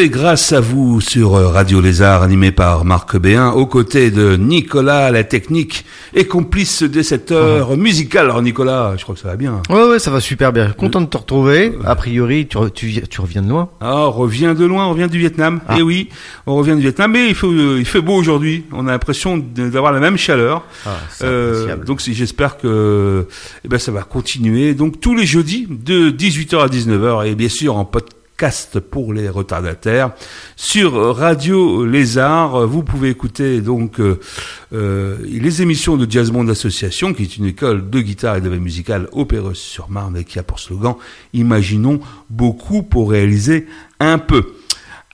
C'est grâce à vous sur Radio Lézard, animé par Marc Béin, aux côtés de Nicolas, la technique et complice de cette heure musicale. Alors Nicolas, je crois que ça va bien. Ouais, ouais, ça va super bien. Content de te retrouver. A priori, tu, tu, tu reviens de loin. Ah, on revient de loin, on revient du Vietnam. Ah. Eh oui, on revient du Vietnam, mais il fait, il fait beau aujourd'hui. On a l'impression d'avoir la même chaleur. Ah, euh, donc j'espère que eh ben, ça va continuer. Donc tous les jeudis, de 18h à 19h, et bien sûr en podcast pour les retardataires sur Radio Lézard. Vous pouvez écouter donc euh, euh, les émissions de Jazz Monde Association, qui est une école de guitare et de musicale opéreuse sur Marne qui a pour slogan Imaginons beaucoup pour réaliser un peu.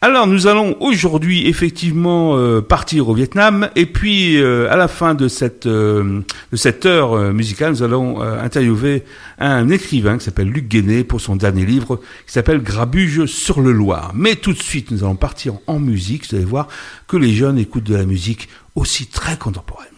Alors nous allons aujourd'hui effectivement euh, partir au Vietnam et puis euh, à la fin de cette euh, de cette heure musicale nous allons interviewer un écrivain qui s'appelle Luc Guéné pour son dernier livre qui s'appelle Grabuge sur le Loir. Mais tout de suite nous allons partir en musique, vous allez voir que les jeunes écoutent de la musique aussi très contemporaine.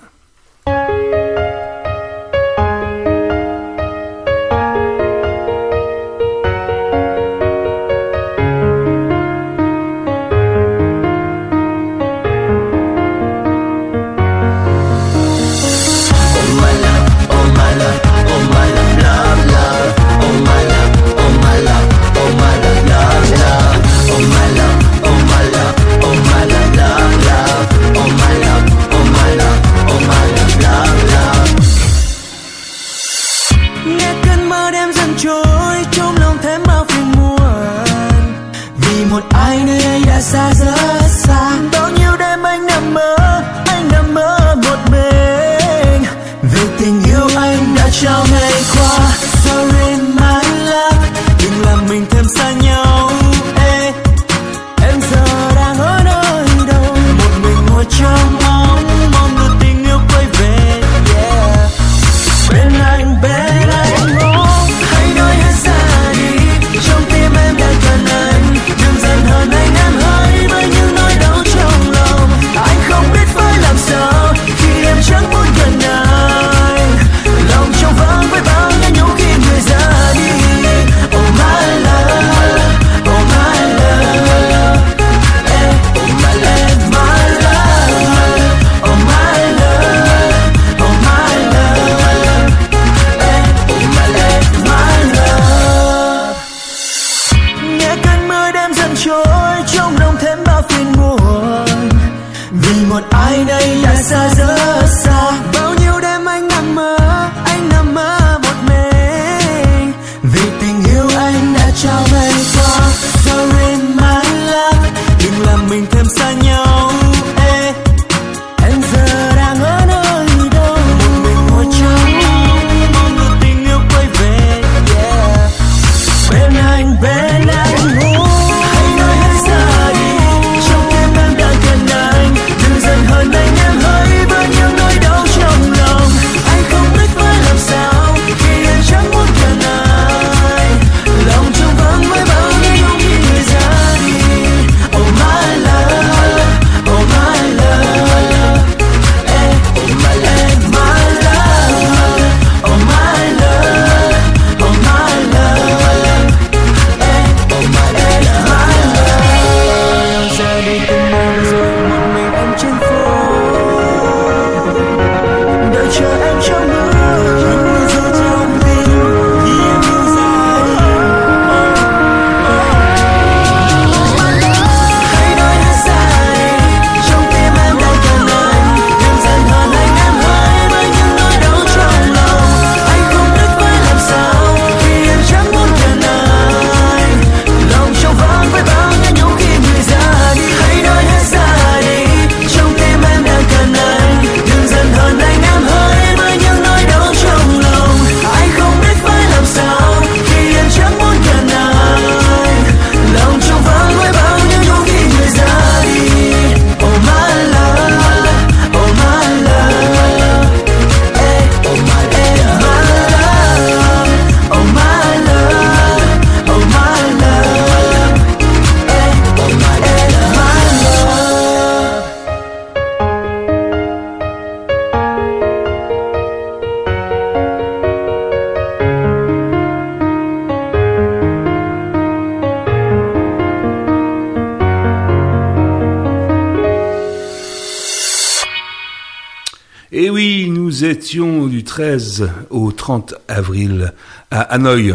30 avril à Hanoï.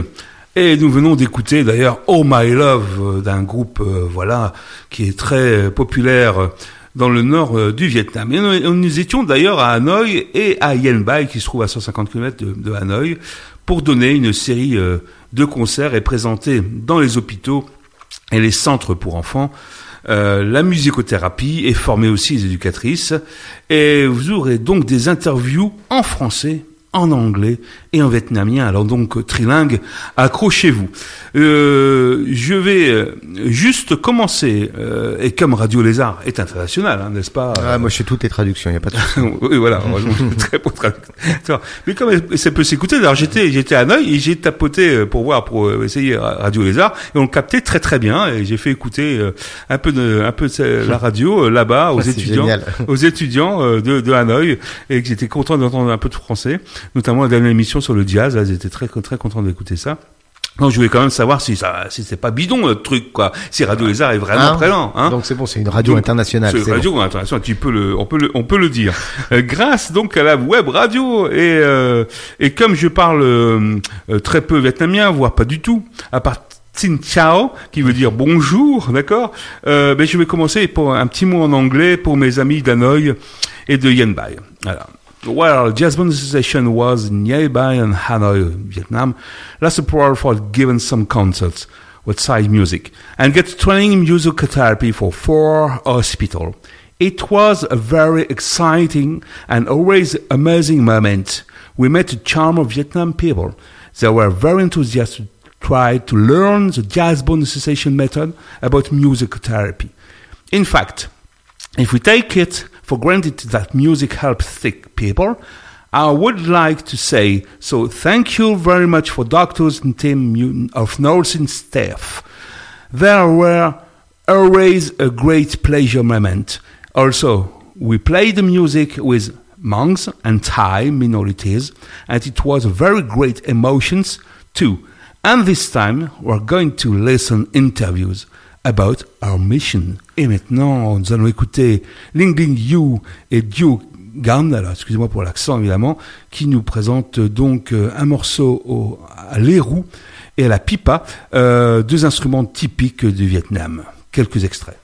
Et nous venons d'écouter d'ailleurs Oh My Love d'un groupe euh, voilà qui est très populaire dans le nord euh, du Vietnam. Et nous, étions d'ailleurs à Hanoï et à Yen Bai qui se trouve à 150 km de, de Hanoï pour donner une série euh, de concerts et présenter dans les hôpitaux et les centres pour enfants euh, la musicothérapie et former aussi les éducatrices. Et vous aurez donc des interviews en français en anglais et en vietnamien. Alors donc trilingue, accrochez-vous. Euh, je vais euh, juste commencer euh, et comme Radio Lézard est international, hein, n'est-ce pas ah, Moi, je fais toutes les traductions, il n'y a pas de. oui, voilà. Heureusement, je suis très bon traducteur. Mais comme ça peut s'écouter, alors j'étais j'étais à Neuil et j'ai tapoté euh, pour voir pour essayer Radio Lézard et on le captait très très bien et j'ai fait écouter un peu de un peu de la radio là-bas aux, étudiants, aux étudiants de de Hanoï et que j'étais content d'entendre un peu de français notamment la dernière émission sur le jazz. Là, j'étais très très content d'écouter ça. Donc je voulais quand même savoir si ça, si c'est pas bidon notre truc quoi. Si Radio Lézard est vraiment hein présent. Hein donc c'est bon, c'est une radio internationale. C'est une radio internationale. Tu peux le, on peut le, on peut le dire. Euh, grâce donc à la web radio et euh, et comme je parle euh, très peu vietnamien, voire pas du tout, à part Xin Chao, qui veut dire bonjour, d'accord euh, ben, Je vais commencer pour un petit mot en anglais pour mes amis d'Hanoï et de Yen Bai. Voilà. Well, Jazz Band Association was nearby in Hanoi, Vietnam, last April for giving some concerts with side music and get training in music therapy for four hospital. It was a very exciting and always amazing moment. We met a charm of Vietnam people. They were very enthusiastic to try to learn the jazz bone association method about music therapy. In fact, if we take it for granted that music helps sick people, I would like to say so thank you very much for doctors and team of nursing staff. There were always a great pleasure moment. Also, we played the music with monks and Thai minorities, and it was very great emotions too. And this time, we're going to listen interviews about our mission. Et maintenant, nous allons écouter Ling Ling Yu et Duke alors excusez-moi pour l'accent évidemment, qui nous présente donc euh, un morceau au, à l'érou et à la pipa, euh, deux instruments typiques du Vietnam. Quelques extraits.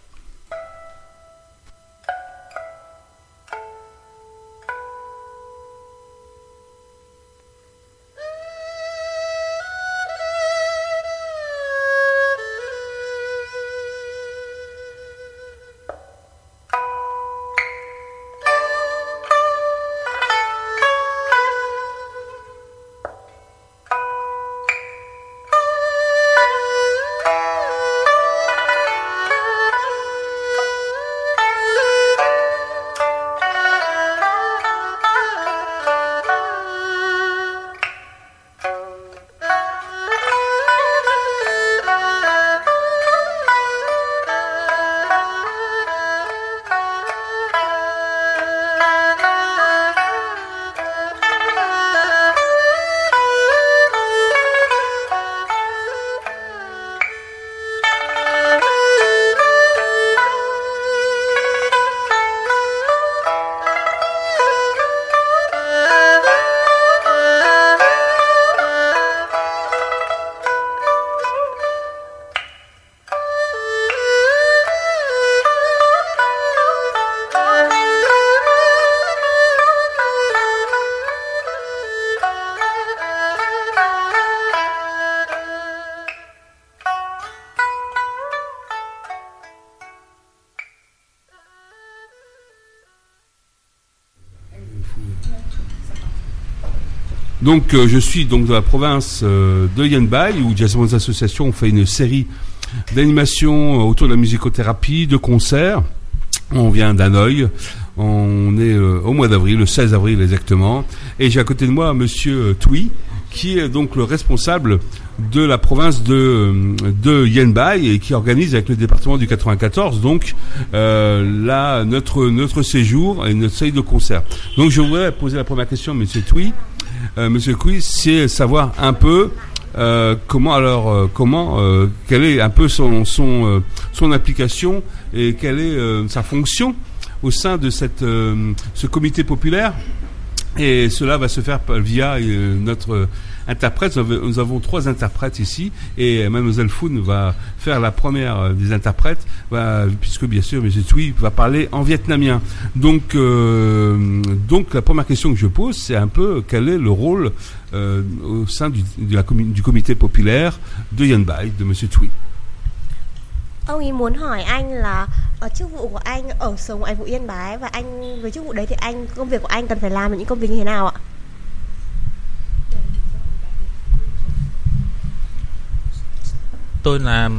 Donc euh, je suis donc dans la province euh, de Yanbai où Jazz Association on fait une série d'animations autour de la musicothérapie, de concerts. On vient d'Hanoï, on est euh, au mois d'avril, le 16 avril exactement, et j'ai à côté de moi Monsieur Tui, qui est donc le responsable de la province de, de Yenbai et qui organise avec le département du 94 donc euh, notre notre séjour et notre série de concerts. Donc je voudrais poser la première question à Monsieur Tui. Euh, Monsieur Quiz, c'est savoir un peu euh, comment alors euh, comment quelle est un peu son application et quelle est sa fonction au sein de ce comité populaire Et cela va se faire via notre interprète. Nous avons trois interprètes ici et Mademoiselle Foun va faire la première des interprètes, puisque bien sûr M. Tui va parler en vietnamien. Donc, donc la première question que je pose, c'est un peu quel est le rôle au sein du, du comité populaire de Yan Bai, de M. Tui. Ông ý muốn hỏi anh là ở chức vụ của anh ở sở ngoại vụ Yên Bái và anh với chức vụ đấy thì anh công việc của anh cần phải làm những công việc như thế nào ạ? Tôi là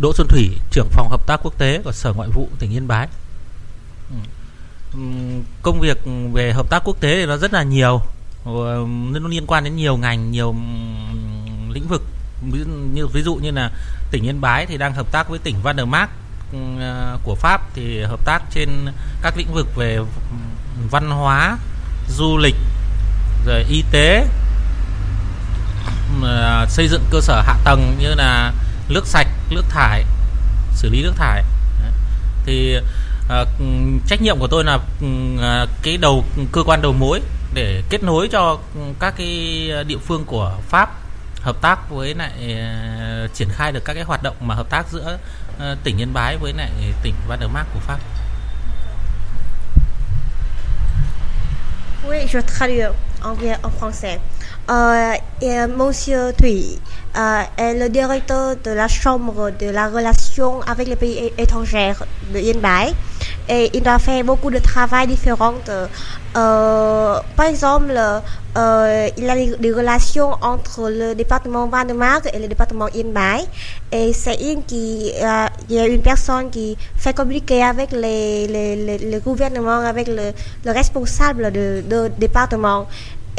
Đỗ Xuân Thủy, trưởng phòng hợp tác quốc tế của Sở Ngoại vụ tỉnh Yên Bái. Ừ. Ừ, công việc về hợp tác quốc tế thì nó rất là nhiều, ờ, nó liên quan đến nhiều ngành, nhiều ừ, lĩnh vực. Như ví dụ như là tỉnh Yên Bái thì đang hợp tác với tỉnh Van der Mark của Pháp thì hợp tác trên các lĩnh vực về văn hóa, du lịch, rồi y tế, à, xây dựng cơ sở hạ tầng như là nước sạch, nước thải, xử lý nước thải. Thì à, trách nhiệm của tôi là à, cái đầu cơ quan đầu mối để kết nối cho các cái địa phương của Pháp hợp tác với lại uh, triển khai được các cái hoạt động mà hợp tác giữa uh, tỉnh Yên Bái với lại tỉnh Van der Mark của Pháp. Oui, je traduis en, en français. Euh, et Monsieur Thuy euh, est le directeur de la Chambre de la relation avec les pays étrangers de Yên Et il doit faire beaucoup de travail différent. Euh, par exemple, euh, il a des, relations entre le département Van et le département Yên Et c'est une euh, il y une personne qui fait communiquer avec les, les, gouvernements, avec le, le responsable de, de département.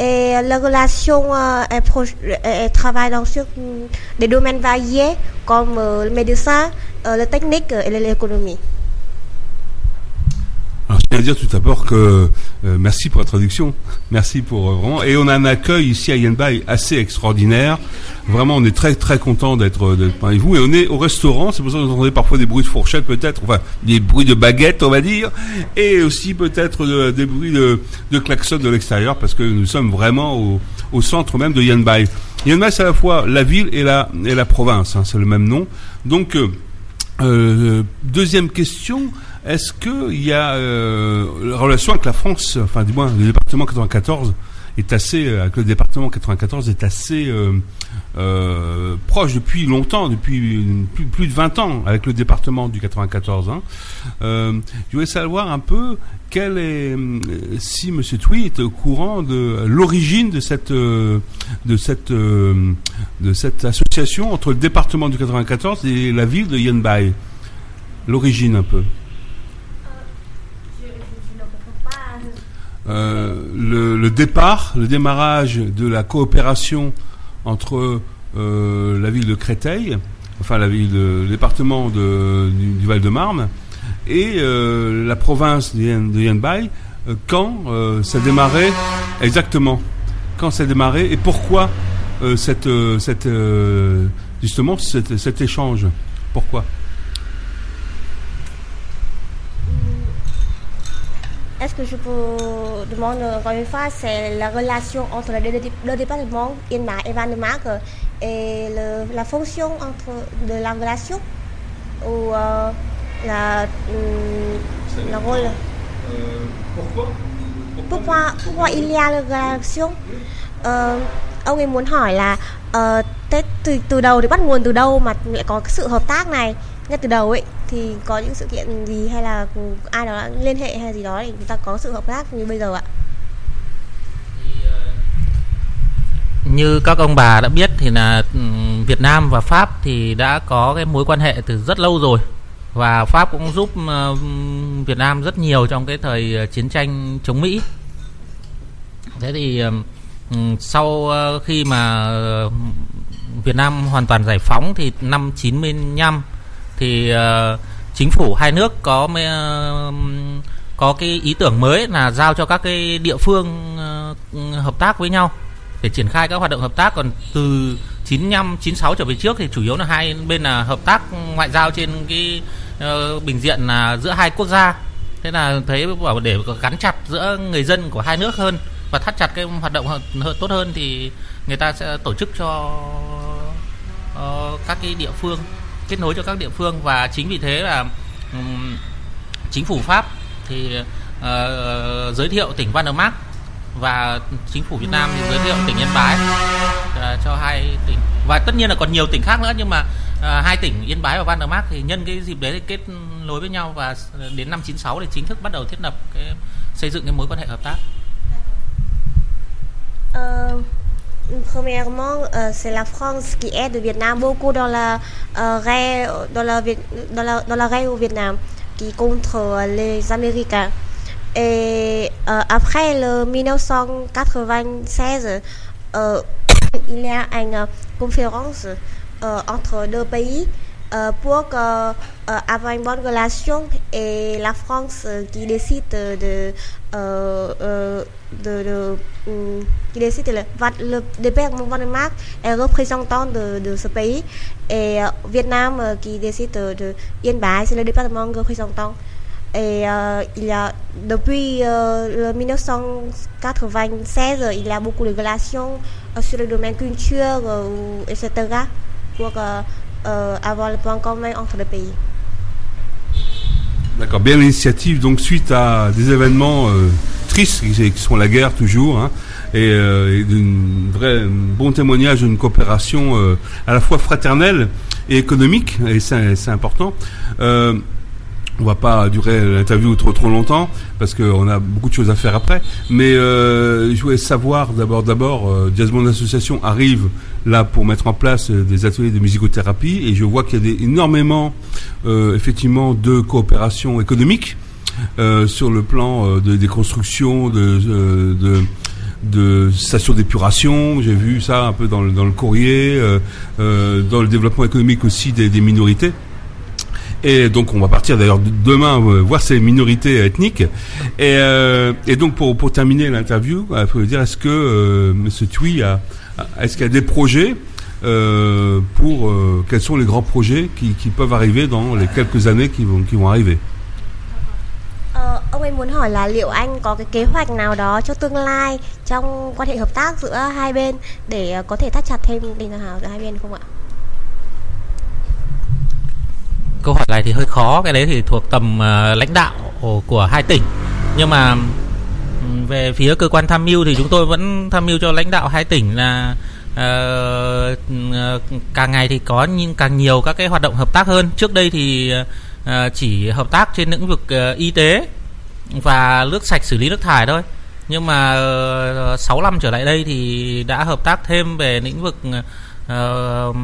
Et la relation euh, elle, travaille dans des domaines variés comme euh, le médecin, euh, la technique et l'économie. Alors, je tiens à dire tout d'abord que merci pour la traduction, merci pour vraiment, et on a un accueil ici à Yenbai assez extraordinaire. Vraiment, on est très très content d'être parmi vous. Et on est au restaurant, c'est pour ça que vous entendez parfois des bruits de fourchette peut-être, enfin des bruits de baguette on va dire, et aussi peut-être des bruits de, de klaxon de l'extérieur, parce que nous sommes vraiment au, au centre même de Yanbai. Yanbai, c'est à la fois la ville et la, et la province, hein, c'est le même nom. Donc, euh, euh deuxième question, est-ce qu'il y a euh, relation avec la France, enfin du moins le département 94 est assez, euh, avec le département 94 est assez euh, proche depuis longtemps, depuis plus, de 20 ans avec le département du 94. Hein. Je voulais savoir un peu quel est, si M. Tui est au courant de l'origine de cette, de cette, de cette association entre le département du 94 et la ville de Yenbai. L'origine un peu. Euh, le, le, départ, le démarrage de la coopération entre euh, la ville de Créteil, enfin la ville, le département de, du, Val-de-Marne, et euh, la province de, Yen, euh, quand euh, ça démarrait exactement, quand ça démarrait et pourquoi euh, cette, cette justement cet échange, pourquoi? Est-ce que je peux demander encore une fois, c'est la relation entre les deux, départements, Inma et Van et le, la fonction entre de la relation ou euh, la, euh, la rôle? Euh, pourquoi? pourquoi pourquoi il y a la relation? Euh, ông ấy muốn hỏi là từ từ đầu thì bắt nguồn từ đâu mà lại có cái sự hợp tác này? Ngay từ đầu ấy, thì có những sự kiện gì hay là ai đó liên hệ hay gì đó thì chúng ta có sự hợp tác như bây giờ ạ ờ, như các ông bà đã biết thì là ừ, Việt Nam và Pháp thì đã có cái mối quan hệ từ rất lâu rồi và Pháp cũng giúp ờ, Việt Nam rất nhiều trong cái thời ờ, chiến tranh chống Mỹ. Thế thì ừ, sau khi mà Việt Nam hoàn toàn giải phóng thì năm 95 thì uh, chính phủ hai nước có uh, có cái ý tưởng mới là giao cho các cái địa phương uh, hợp tác với nhau để triển khai các hoạt động hợp tác. Còn từ 95 96 trở về trước thì chủ yếu là hai bên là hợp tác ngoại giao trên cái uh, bình diện là giữa hai quốc gia. Thế là thấy bảo để gắn chặt giữa người dân của hai nước hơn và thắt chặt cái hoạt động hơn, tốt hơn thì người ta sẽ tổ chức cho uh, các cái địa phương kết nối cho các địa phương và chính vì thế là um, chính phủ Pháp thì uh, giới thiệu tỉnh Van der Mark và chính phủ Việt Nam thì giới thiệu tỉnh Yên Bái uh, cho hai tỉnh và tất nhiên là còn nhiều tỉnh khác nữa nhưng mà uh, hai tỉnh Yên Bái và Van der Mark thì nhân cái dịp đấy thì kết nối với nhau và đến năm 96 thì chính thức bắt đầu thiết lập cái xây dựng cái mối quan hệ hợp tác. Uh, Premièrement, euh, c'est la France qui aide le Vietnam beaucoup dans la, euh, raie, dans, la, dans, la, au Vietnam, qui contre les Américains. Et euh, après le 1996, euh, il y a une conférence euh, entre deux pays euh, pour euh, avoir une bonne relation et la France qui décide de, de, de, qui décide le, le, père Danemark est représentant de, de ce pays et Vietnam qui décide de, de Yên c'est le département représentant. Et euh, il y depuis euh, le 1996 il y a beaucoup de relations euh, sur le domaine culture etc pour avoir le point commun entre les pays. D'accord, bien l'initiative donc suite à des événements tristes qui, sont la guerre toujours hein, et, et d'un bon témoignage d'une coopération à la fois fraternelle et économique et c'est important. On va pas durer l'interview trop trop longtemps parce qu'on a beaucoup de choses à faire après. Mais euh, je voulais savoir d'abord, d'abord, euh, Association arrive là pour mettre en place euh, des ateliers de musicothérapie et je vois qu'il y a énormément, euh, effectivement, de coopération économique sur le plan de, des constructions de, de de stations d'épuration, j'ai vu ça un peu dans le, dans le courrier, dans le développement économique aussi des, des minorités. Et donc on va partir d'ailleurs demain euh, voir ces minorités ethniques. Et, euh, et donc pour, pour terminer l'interview, il faut dire est-ce que euh, M. Tui a, est-ce qu'il y a des projets euh, pour euh, quels sont les grands projets qui, qui peuvent arriver dans les quelques années qui vont qui vont arriver? Ông ấy muốn hỏi là liệu anh có cái kế hoạch nào đó cho tương lai trong quan hệ hợp tác giữa hai bên để có thể thắt chặt thêm tình hào giữa hai bên không ạ? Câu hỏi này thì hơi khó cái đấy thì thuộc tầm uh, lãnh đạo của hai tỉnh. Nhưng mà về phía cơ quan tham mưu thì chúng tôi vẫn tham mưu cho lãnh đạo hai tỉnh là uh, càng ngày thì có nhưng càng nhiều các cái hoạt động hợp tác hơn. Trước đây thì uh, chỉ hợp tác trên lĩnh vực uh, y tế và nước sạch xử lý nước thải thôi. Nhưng mà uh, 6 năm trở lại đây thì đã hợp tác thêm về lĩnh vực uh,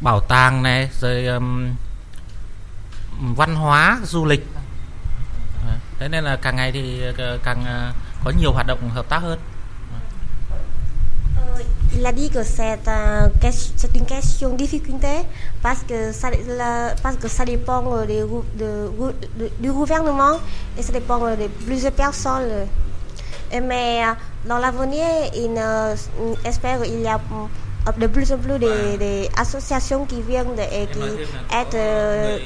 bảo tàng này rồi um, văn hóa du lịch thế nên là càng ngày thì càng có nhiều hoạt động hợp tác hơn Il a dit que c'est un, c'est une question difficulté parce que ça, la, parce que ça dépend de, de, de, du gouvernement et ça dépend de plusieurs personnes. Et Mais dans l'avenir, il espère qu'il y a de plus en plus des, des associations qui viennent de, qui être euh,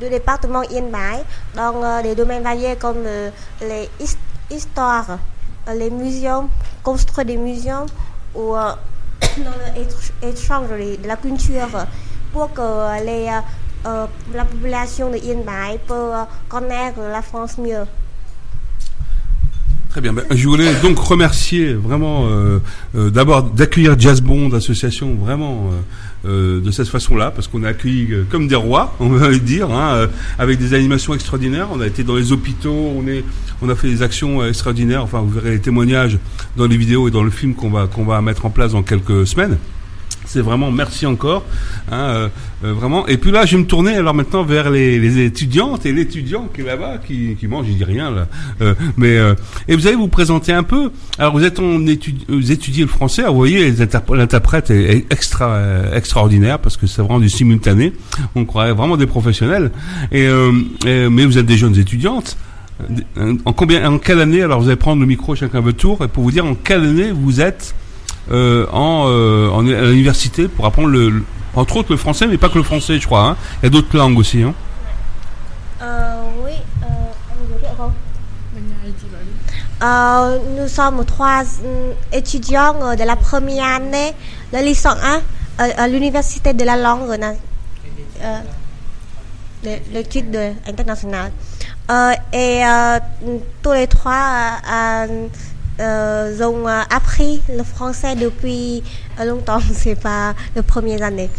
du département Yên Bái dans euh, des domaines variés comme euh, les histoires, les musées, construire des musées ou dans l'échange de, la culture pour que les, la population de Yên Bái peut connaître la France mieux. Très bien. Ben, je voulais donc remercier vraiment euh, euh, d'abord d'accueillir Jazz Bond Association vraiment euh, de cette façon-là, parce qu'on a accueilli comme des rois, on va dire, hein, avec des animations extraordinaires. On a été dans les hôpitaux, on est, on a fait des actions extraordinaires. Enfin, vous verrez les témoignages dans les vidéos et dans le film qu'on va qu'on va mettre en place dans quelques semaines. C'est vraiment merci encore, hein, euh, euh, vraiment. Et puis là, je vais me tourner alors maintenant vers les, étudiantes et l'étudiant qui est là-bas, qui, mange, je dis rien là. Euh, mais et vous allez vous présenter un peu. Alors vous êtes en étude, vous étudiez le français. vous voyez, l'interprète est extra extraordinaire parce que c'est vraiment du simultané. On croirait vraiment des professionnels. Et, et mais vous êtes des jeunes étudiantes. En combien, en quelle année Alors vous allez prendre le micro chacun votre tour et pour vous dire en quelle année vous êtes euh, euh, en, à l'université pour apprendre le, entre autres le français, mais pas que le français, je crois. Hein. Il y a d'autres langues aussi. Hein. Euh, oui. nous sommes trois étudiants de la première année de licence 1 à, à l'université de la langue de l'étude internationale. Et tous les trois euh, ont appris le français depuis longtemps, c'est pas la première année.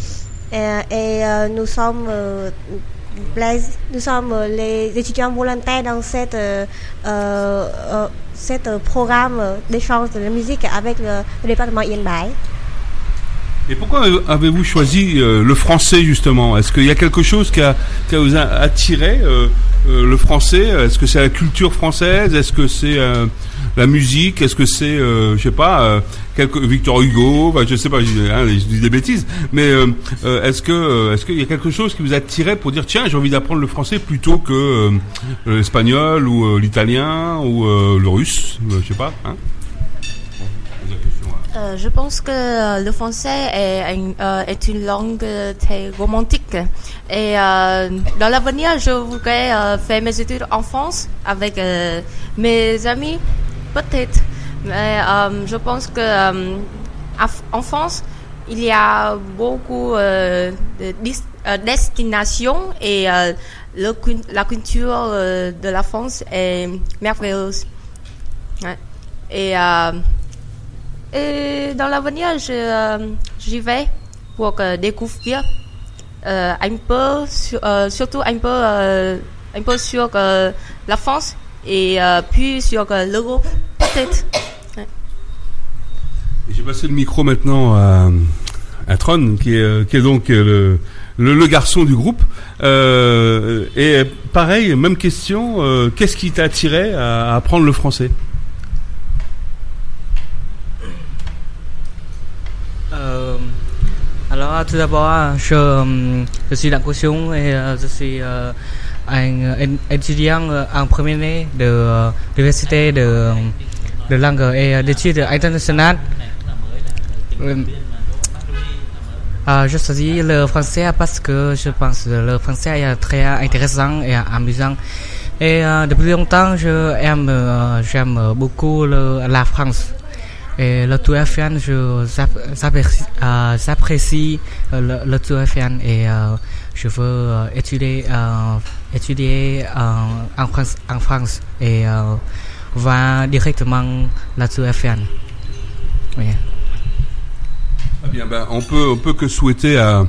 et nous sommes nous sommes les étudiants volontaires dans cette, euh, euh, euh, programme d'échange de la musique avec le, département Yen Et pourquoi avez-vous choisi le français justement? Est-ce qu'il y a quelque chose qui a, qui a vous attiré le français? Est-ce que c'est la culture française? Est-ce que c'est la musique Est-ce que c'est, euh, je sais pas, euh, Victor Hugo Je sais pas, hein, je, dis des bêtises. Mais euh, est-ce que, est-ce qu'il y a quelque chose qui vous a tiré pour dire tiens, j'ai envie d'apprendre le français plutôt que l'espagnol ou l'italien ou le russe Je sais pas. Hein? Je pense que le français est une langue très romantique. Et dans l'avenir, je voudrais faire mes études en France avec mes amis Peut-être. Mais euh, je pense que euh, en France, il y a beaucoup euh, de destinations et le, la culture de la France est merveilleuse. Et, dans l'avenir, j'y vais pour découvrir un peu, surtout un peu, un peu sur la France et euh, puis sur euh, l'euro, peut-être. J'ai passé le micro maintenant à, à Tron, qui est, euh, qui est donc le, le, garçon du groupe. et pareil, même question, qu'est-ce qui t'a attiré à, apprendre le français? Alors, tout d'abord, je, je suis dans et je suis un, étudiant en première année de l'université de, de langue et d'études internationales. Euh, je choisis le français parce que je pense que le français est très intéressant et amusant. Et euh, depuis longtemps, euh, j'aime beaucoup le, la France. Et le tour FN, je j'apprécie le, le tour FN et je veux étudier étudier en, France, en France et euh, va directement là-dessus FN. Oui. Ah bien, ben, on peut, on peut que souhaiter à,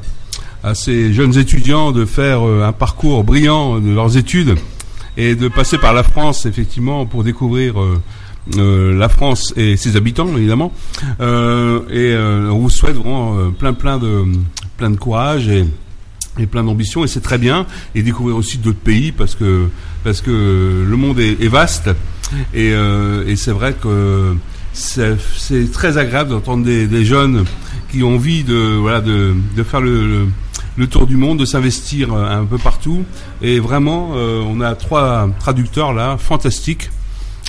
à ces jeunes étudiants de faire euh, un parcours brillant de leurs études et de passer par la France effectivement pour découvrir euh, euh la France et ses habitants évidemment. Et on vous souhaite vraiment plein plein de plein de courage et et plein d'ambition et c'est très bien et découvrir aussi d'autres pays parce que parce que le monde est, vaste. Et, euh, et c'est vrai que c'est très agréable d'entendre des, jeunes qui ont envie de voilà de, de faire le, le, tour du monde de s'investir un peu partout. Et vraiment euh, on a trois traducteurs là fantastiques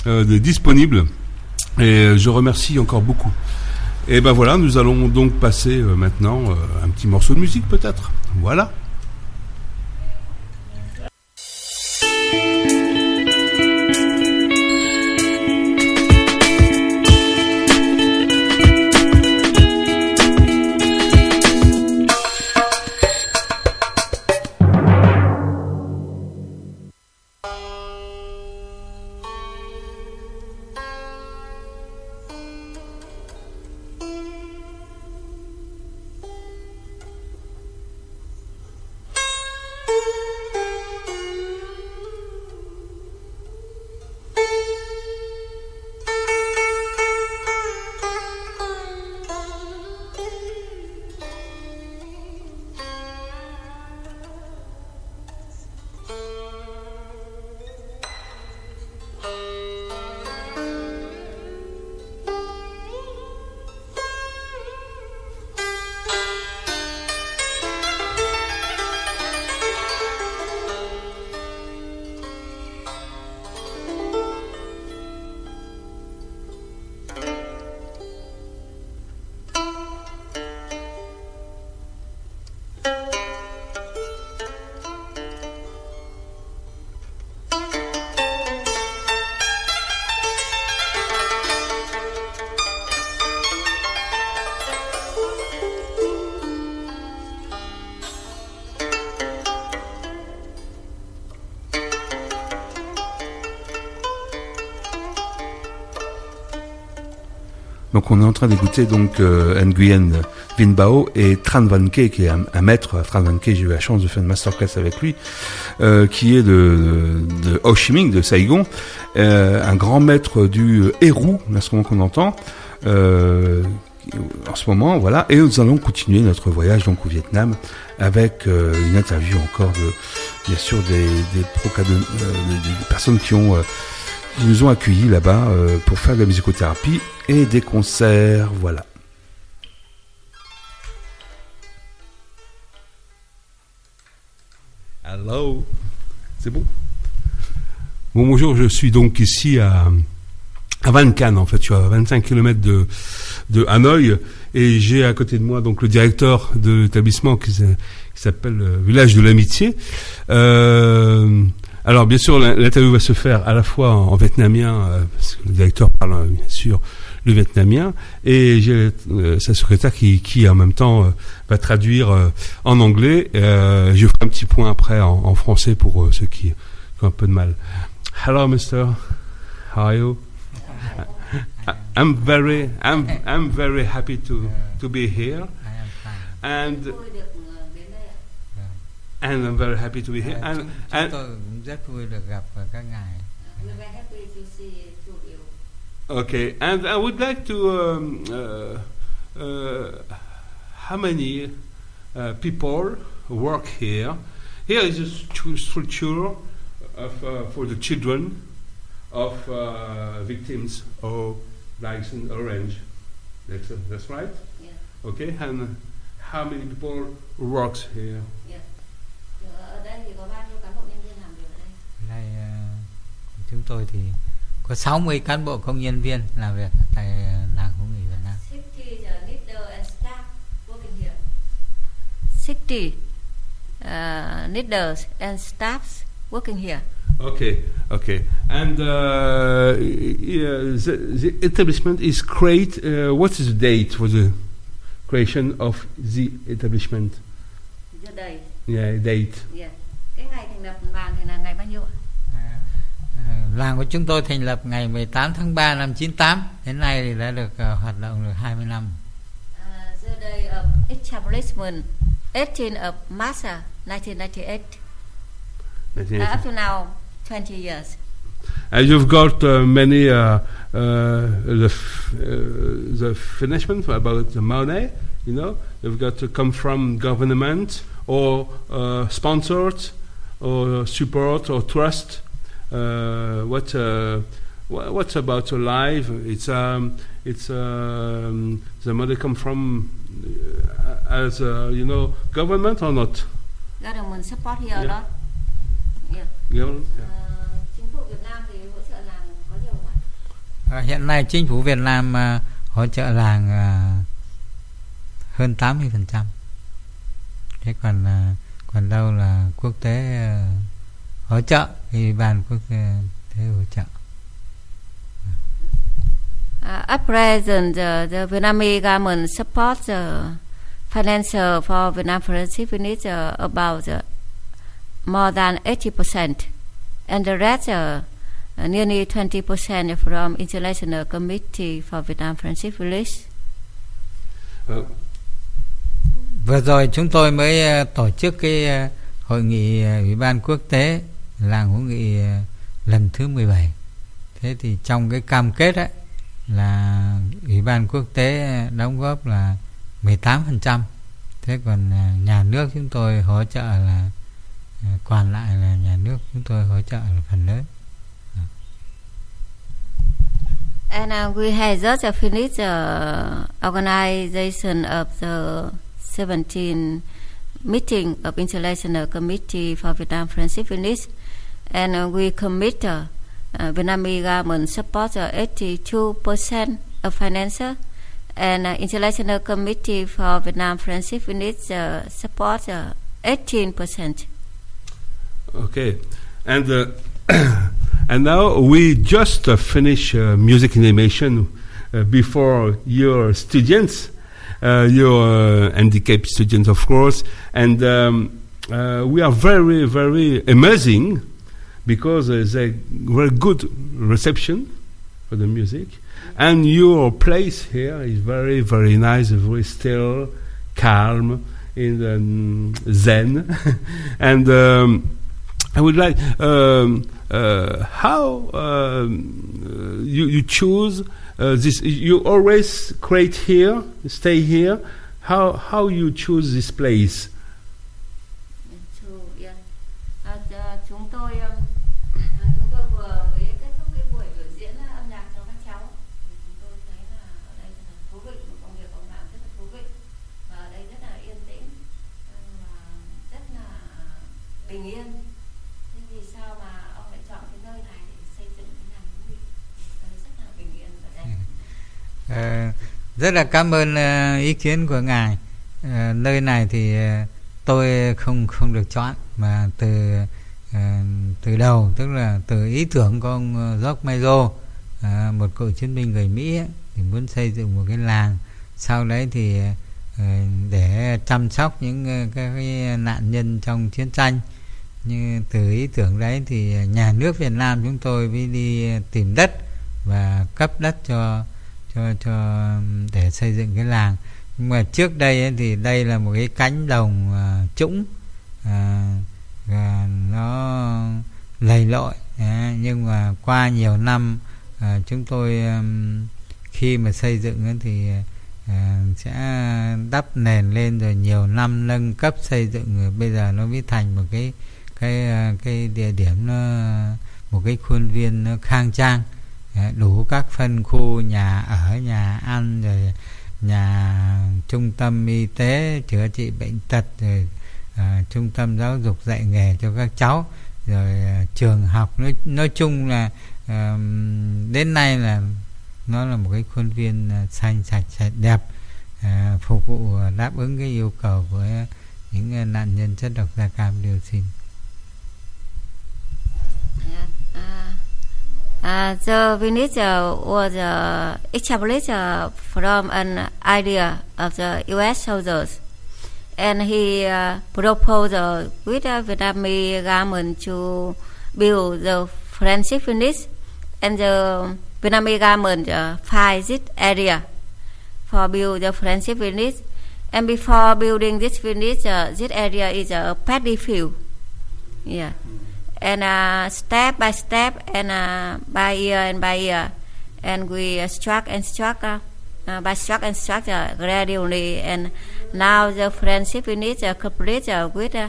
euh, disponibles. Et je remercie encore beaucoup. Et ben voilà nous allons donc passer euh, maintenant un petit morceau de musique peut-être voilà. Donc on est en train d'écouter donc euh, Nguyen Vinbao et Tran Van Ke, qui est un, maître. Tran Van Ke, j'ai eu la chance de faire une masterclass avec lui, euh, qui est de, Ho Chi Minh, de Saigon, euh, un grand maître du héros, l'instrument qu'on entend. Euh, en ce moment, voilà, et nous allons continuer notre voyage donc au Vietnam avec une interview encore de, bien sûr, des, des, des personnes qui ont qui nous ont accueillis là-bas pour faire de la musicothérapie et des concerts, voilà. Hello, c'est bon? Bon bonjour, je suis donc ici à à Van Can en fait, je suis à 25 km de de Hanoï et j'ai à côté de moi donc le directeur de l'établissement qui, s'appelle euh, Village de l'Amitié. Euh, alors bien sûr l'interview va se faire à la fois en, vietnamien euh, parce que le directeur parle bien sûr le vietnamien, et j'ai euh, sa secrétaire qui, qui en même temps euh, va traduire euh, en anglais. je ferai un petit point après en, en français pour ceux qui, qui, ont un peu de mal. Hello, Mister. How are you? I'm very, I'm, I'm very happy to to be here, and and I'm very happy to be here. And, and tôi rất vui được gặp các ngài. Okay, and I would like to. Um, uh, uh, how many uh, people work here? Here is a structure of, uh, for the children of uh, victims of License Orange. That's, uh, that's right? Yeah. Okay, and how many people works here? Đây thì có bao nhiêu cán bộ nhân viên làm việc ở đây? Đây chúng tôi thì có 60 cán bộ công nhân viên làm việc tại làng hữu nghị Việt Nam. 60 uh, leaders and staffs working here. Okay, okay. And uh, yeah, the, the, establishment is great. Uh, what is the date for the creation of the establishment? The date. Yeah, date. Yeah. Lập làng thì là ngày bao nhiêu ạ? Làng của chúng tôi thành lập ngày 18 tháng 3 năm 98, đến nay thì đã được uh, hoạt động được 20 năm. Uh, the day of establishment 18 of March 1998. Uh, up to now 20 years. And you've got uh, many uh, uh, the f- uh, the finishment about the money. You know, you've got to come from government or uh, sponsored or support or trust. Uh, what uh, what's about alive? It's um, it's um, the money come from uh, as you know government or not? Government support here yeah. đó. Yeah. Government. Yeah. À, hiện nay chính phủ Việt Nam uh, hỗ trợ làng uh, hơn 80%. Thế còn uh, còn đâu là quốc tế uh, hỗ trợ thì ban quốc tế hỗ trợ Uh, at present, uh, the Vietnamese government supports uh, financial for Vietnam Forensic Unit uh, about uh, more than 80%, and the rest, uh, nearly 20% from International Committee for Vietnam Forensic Police. Uh. Vừa rồi chúng tôi mới ờ, tổ chức cái ờ, hội nghị ờ, Ủy ban quốc tế làng hữu nghị lần thứ 17 thế thì trong cái cam kết ấy là ủy ban quốc tế đóng góp là 18% thế còn nhà nước chúng tôi hỗ trợ là còn lại là nhà nước chúng tôi hỗ trợ là phần lớn. And uh, we had just finished the organization of the 17 meeting of International Committee for Vietnam Friendship and uh, we commit uh, uh, Vietnamese government support 82% of financial and uh, International Committee for Vietnam Friendship Units uh, support 18%. Okay, and uh, and now we just uh, finish music animation before your students, your handicapped students, of course, and um, we are very very amazing because there's a very good reception for the music. And your place here is very, very nice, very still, calm, in the um, Zen. and um, I would like um, uh, how um, uh, you you choose uh, this. You always create here, stay here. How how you choose this place? À, rất là cảm ơn ờ, ý kiến của ngài. Ờ, nơi này thì tôi không không được chọn mà từ à, từ đầu tức là từ ý tưởng của ông George Mayo à, một cựu chiến binh người Mỹ ấy, thì muốn xây dựng một cái làng. Sau đấy thì à, để chăm sóc những các cái nạn nhân trong chiến tranh. Như từ ý tưởng đấy thì nhà nước Việt Nam chúng tôi mới đi tìm đất và cấp đất cho cho cho để xây dựng cái làng. Nhưng mà trước đây ấy, thì đây là một cái cánh đồng uh, trũng uh, nó lầy lội à, nhưng mà qua nhiều năm uh, chúng tôi um, khi mà xây dựng ấy, thì uh, sẽ đắp nền lên rồi nhiều năm nâng cấp xây dựng rồi bây giờ nó mới thành một cái cái cái địa điểm nó một cái khuôn viên nó khang trang đủ các phân khu nhà ở nhà ăn rồi nhà trung tâm y tế chữa trị bệnh tật rồi à, trung tâm giáo dục dạy nghề cho các cháu rồi à, trường học nói nói chung là à, đến nay là nó là một cái khuôn viên à, xanh sạch sạch đẹp à, phục vụ đáp ứng cái yêu cầu của những à, nạn nhân chất độc da cam dioxin. Yeah. Uh, uh, the village uh, was uh, established uh, from an idea of the U.S. soldiers and he uh, proposed uh, with the Vietnamese government to build the friendship village, and the Vietnamese government uh, find this area for build the friendship village. And before building this village, uh, this area is a paddy field. Yeah, and uh, step by step, and uh, by year and by year, and we uh, struck and struck. Uh, uh, by struck and structure gradually and now the friendship unit uh, complete uh, with uh,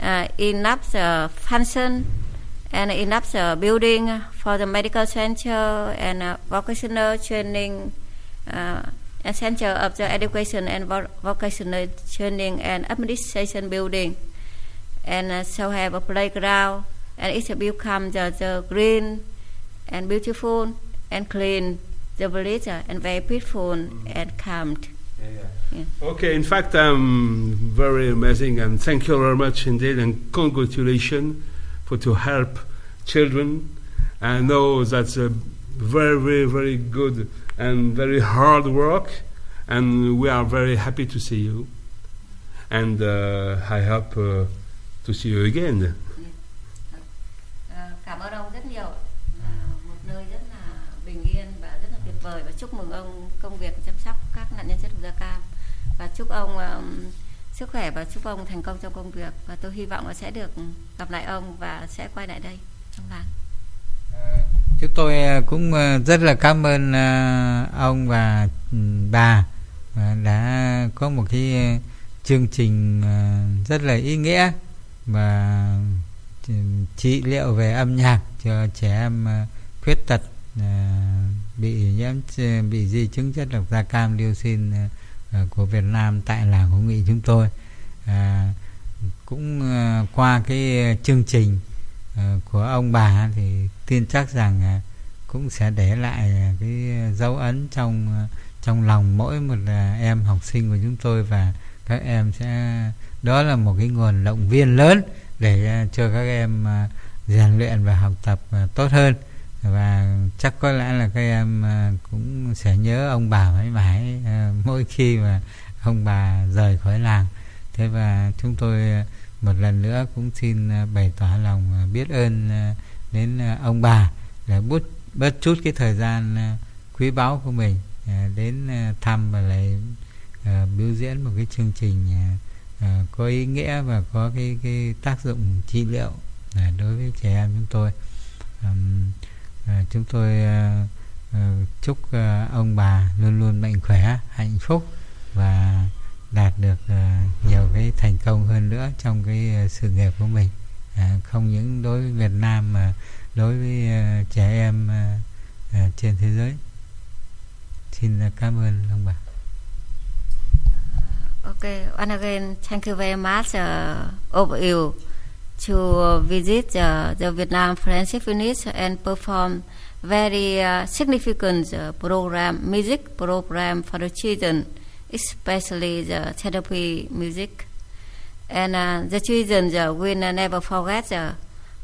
uh, enough uh, function and enough uh, building for the medical center and uh, vocational training uh, center of the education and vo- vocational training and administration building and uh, so have a playground and it's become the, the green and beautiful and clean the village uh, and very peaceful and calm. Yeah. Okay, in fact, um, very amazing, and thank you very much indeed, and congratulations for to help children. I know that's a very, very, very good and very hard work, and we are very happy to see you. And uh, I hope uh, to see you again. Cảm ơn ông rất nhiều. Một nơi rất là bình yên và rất là tuyệt vời và chúc mừng ông công việc chăm sóc các nạn nhân chất độc da cam và chúc ông um, sức khỏe và chúc ông thành công trong công việc và tôi hy vọng là sẽ được gặp lại ông và sẽ quay lại đây trong làng. À, chúng tôi à, cũng à, rất là cảm ơn à, ông và ừ, bà đã có một cái chương trình rất là ý nghĩa và trị liệu về âm nhạc cho trẻ em ờ, khuyết tật ờ, bị nhiễm ờ, bị di chứng chất độc da cam dioxin của Việt Nam tại làng hữu nghị chúng tôi. À, cũng qua cái chương trình của ông bà thì tin chắc rằng cũng sẽ để lại cái dấu ấn trong trong lòng mỗi một em học sinh của chúng tôi và các em sẽ đó là một cái nguồn động viên lớn để à, cho các em à, rèn luyện và học tập à, tốt hơn. Và chắc có lẽ là các em cũng sẽ nhớ ông bà mãi mãi mỗi khi mà ông bà rời khỏi làng. Thế và chúng tôi một lần nữa cũng xin bày tỏ lòng biết ơn đến ông bà để bút, bớt chút cái thời gian quý báu của mình đến thăm và lại biểu diễn một cái chương trình Ờ, có ý nghĩa và có cái cái tác dụng trị liệu à, đối với trẻ em chúng tôi. À, chúng tôi à, ờ, chúc ờ, ông bà luôn luôn mạnh khỏe, hạnh phúc và đạt được nhiều cái thành công hơn nữa trong cái sự nghiệp của mình. Không những đối với Việt Nam mà đối với trẻ em trên thế giới. Xin cảm ơn ông bà. Okay, and again, thank you very much uh, of you to visit uh, the Vietnam Friendship Unit and perform very uh, significant uh, program, music program for the children, especially the therapy music. And uh, the children uh, will never forget uh,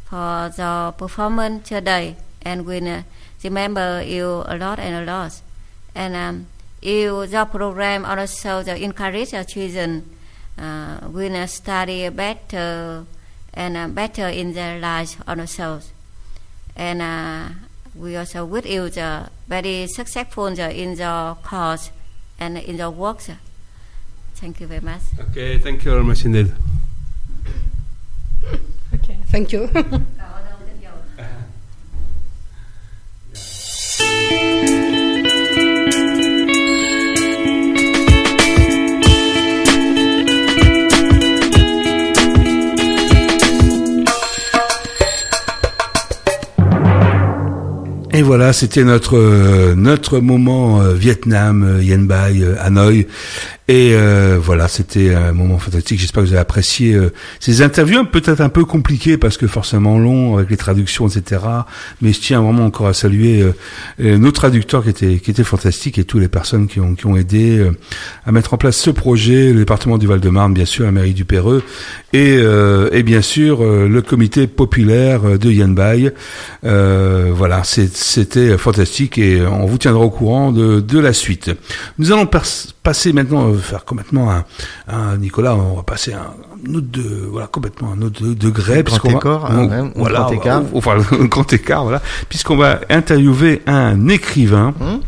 for the performance today and will remember you a lot and a lot. And um, you, the program also the encourage the children uh, will study better and uh, better in their lives also. And uh, we also wish you the very successful in the course and in the work. Thank you very much. Okay, thank you very much indeed. okay, thank you. Et voilà, c'était notre euh, notre moment euh, Vietnam, euh, Yen Bai, Hanoï. Et voilà, c'était un moment fantastique. J'espère que vous avez apprécié ces interviews, peut-être un peu compliquées parce que forcément long avec les traductions, etc. Mais je tiens vraiment encore à saluer nos traducteurs qui étaient qui étaient fantastiques et toutes les personnes qui ont qui ont aidé à mettre en place ce projet, le département du Val-de-Marne, bien sûr, la mairie du Péreux, et et bien sûr le comité populaire de Yen Bai. voilà, c'était fantastique et on vous tiendra au courant de, de la suite. Nous allons passer maintenant, faire complètement un, un, Nicolas, on va passer un, autre de, voilà, complètement un autre degré. Grand écart, un, voilà, grand écart. Enfin, un grand écart, voilà. Puisqu'on va interviewer un écrivain. Hum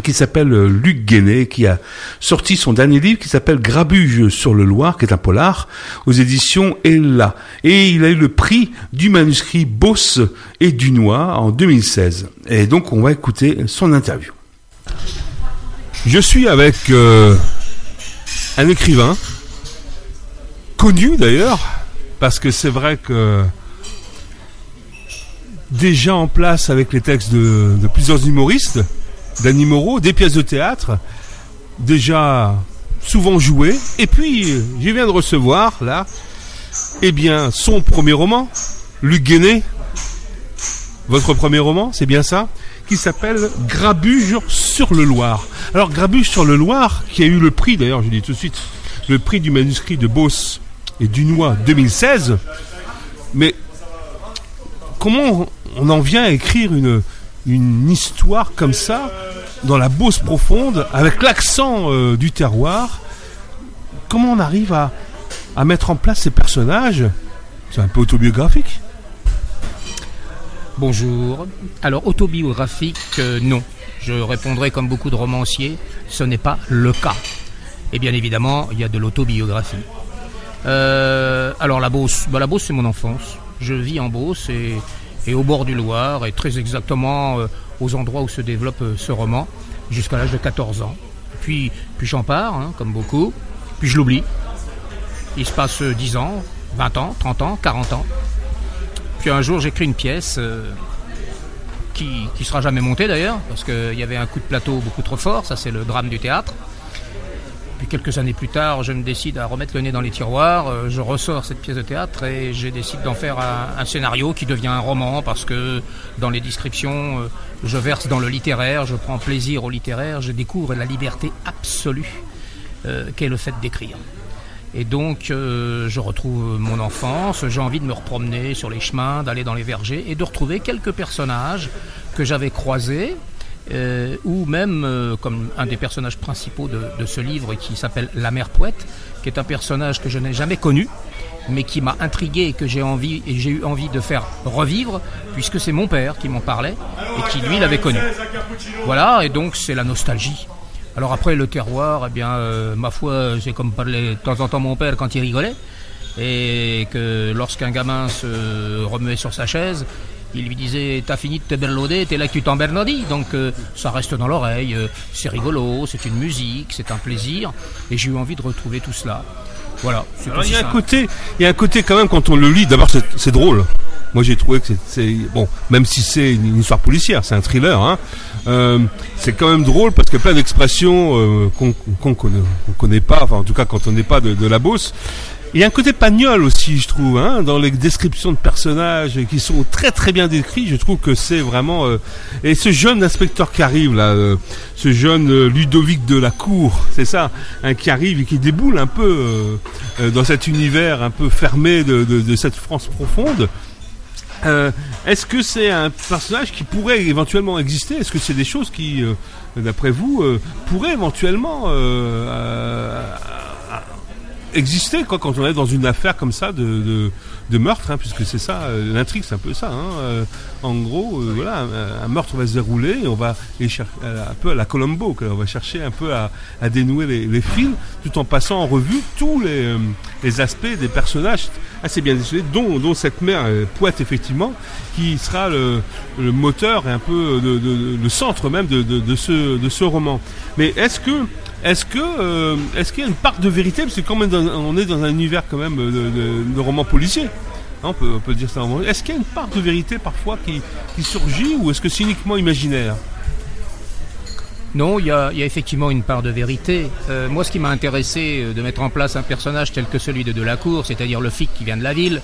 qui s'appelle euh, Luc Guéné, qui a sorti son dernier livre qui s'appelle Grabuge sur le Loir, qui est un polar, aux éditions Ella. Et il a eu le prix du manuscrit Boss et Dunois en 2016. Et donc on va écouter son interview. Je suis avec euh, un écrivain, connu d'ailleurs, parce que c'est vrai que déjà en place avec les textes de, plusieurs humoristes, Danny Moreau, des pièces de théâtre, déjà souvent jouées. Et puis, je viens de recevoir, là, eh bien, son premier roman, Luc Guéné. Votre premier roman, c'est bien ça? Qui s'appelle Grabuge sur le Loir. Alors Grabuge sur le Loir, qui a eu le prix, d'ailleurs je dis tout de suite, le prix du manuscrit de Beauce et Dunois 2016. Mais comment on en vient à écrire une, histoire comme ça, dans la Beauce profonde, avec l'accent euh, du terroir? Comment on arrive à mettre en place ces personnages? C'est un peu autobiographique. Bonjour. Alors autobiographique, euh, non. Je répondrai comme beaucoup de romanciers, ce n'est pas le cas. Et bien évidemment, il y a de l'autobiographie. Euh, alors la Beauce, bah, la Beauce c'est mon enfance. Je vis en Beauce et au bord du Loir, et très exactement euh, aux endroits où se développe ce roman, jusqu'à l'âge de 14 ans. Puis, puis j'en pars, hein, comme beaucoup, puis je l'oublie. Il se passe 10 euh, ans, 20 ans, 30 ans, 40 ans. Puis un jour, j'écris une pièce qui, qui sera jamais montée d'ailleurs, parce qu'il y avait un coup de plateau beaucoup trop fort, ça c'est le drame du théâtre. Puis quelques années plus tard, je me décide à remettre le nez dans les tiroirs, euh, je ressors cette pièce de théâtre et je décide d'en faire un, scénario qui devient un roman parce que dans les descriptions, euh, je verse dans le littéraire, je prends plaisir au littéraire, je découvre la liberté absolue euh, qu'est le fait d'écrire. Et donc, je retrouve mon enfance, j'ai envie de me repromener sur les chemins, d'aller dans les vergers et de retrouver quelques personnages que j'avais croisés euh, ou même euh, comme un des personnages principaux de, ce livre qui s'appelle La mère poète, qui est un personnage que je n'ai jamais connu mais qui m'a intrigué et que j'ai eu envie de faire revivre, puisque c'est mon père qui m'en parlait et qui lui l'avait connu. Voilà, et donc c'est la nostalgie. Alors après le terroir, eh bien, euh, ma foi, j'ai comme parlé de temps en temps mon père quand il rigolait, et que lorsqu'un gamin se remuait sur sa chaise, il lui disait T'as fini de te berlauder, t'es là que tu t'embernadis. Donc euh, ça reste dans l'oreille, euh, c'est rigolo, c'est une musique, c'est un plaisir. Et j'ai eu envie de retrouver tout cela. Voilà. il y a un côté, il y a un côté quand même quand on le lit. D'abord, c'est drôle. Moi, j'ai trouvé que c'est bon, même si c'est une, histoire policière, c'est un thriller. Hein, euh, c'est quand même drôle parce a plein d'expressions qu'on qu'on connaît, connaît, pas. Enfin, en tout cas, quand on n'est pas de, de la Beauce. Il y a un côté pagnol aussi, je trouve, hein, dans les descriptions de personnages qui sont très très bien décrits. Je trouve que c'est vraiment euh, et ce jeune inspecteur qui arrive là, euh, ce jeune euh, Ludovic de la Cour, c'est ça, hein, qui arrive et qui déboule un peu dans cet univers un peu fermé de, de, de cette France profonde. Est-ce que c'est un personnage qui pourrait éventuellement exister? Est-ce que c'est des choses qui, d'après vous, pourraient éventuellement exister quoi quand on est dans une affaire comme ça de, de, meurtre, hein, puisque c'est ça, euh, l'intrigue c'est un peu ça. Hein, euh, en gros, euh, voilà, un, meurtre va se dérouler et on va un peu à la Colombo, on va chercher un peu à, à dénouer les, les, fils, tout en passant en revue tous les, les aspects des personnages assez bien dessinés, dont, dont cette mère poète effectivement, qui sera le, le moteur et un peu de, le centre même de, ce, de ce roman. Mais est-ce que est-ce que euh, est-ce qu'il y a une part de vérité? Parce que quand même on est dans un univers quand même de, de, romans policiers. Hein, on, peut, dire ça. Est-ce qu'il y a une part de vérité parfois qui, surgit ou est-ce que c'est uniquement imaginaire? Non, il y, a, effectivement une part de vérité. Euh, moi, ce qui m'a intéressé euh, de mettre en place un personnage tel que celui de Delacour, c'est-à-dire le flic qui vient de la ville.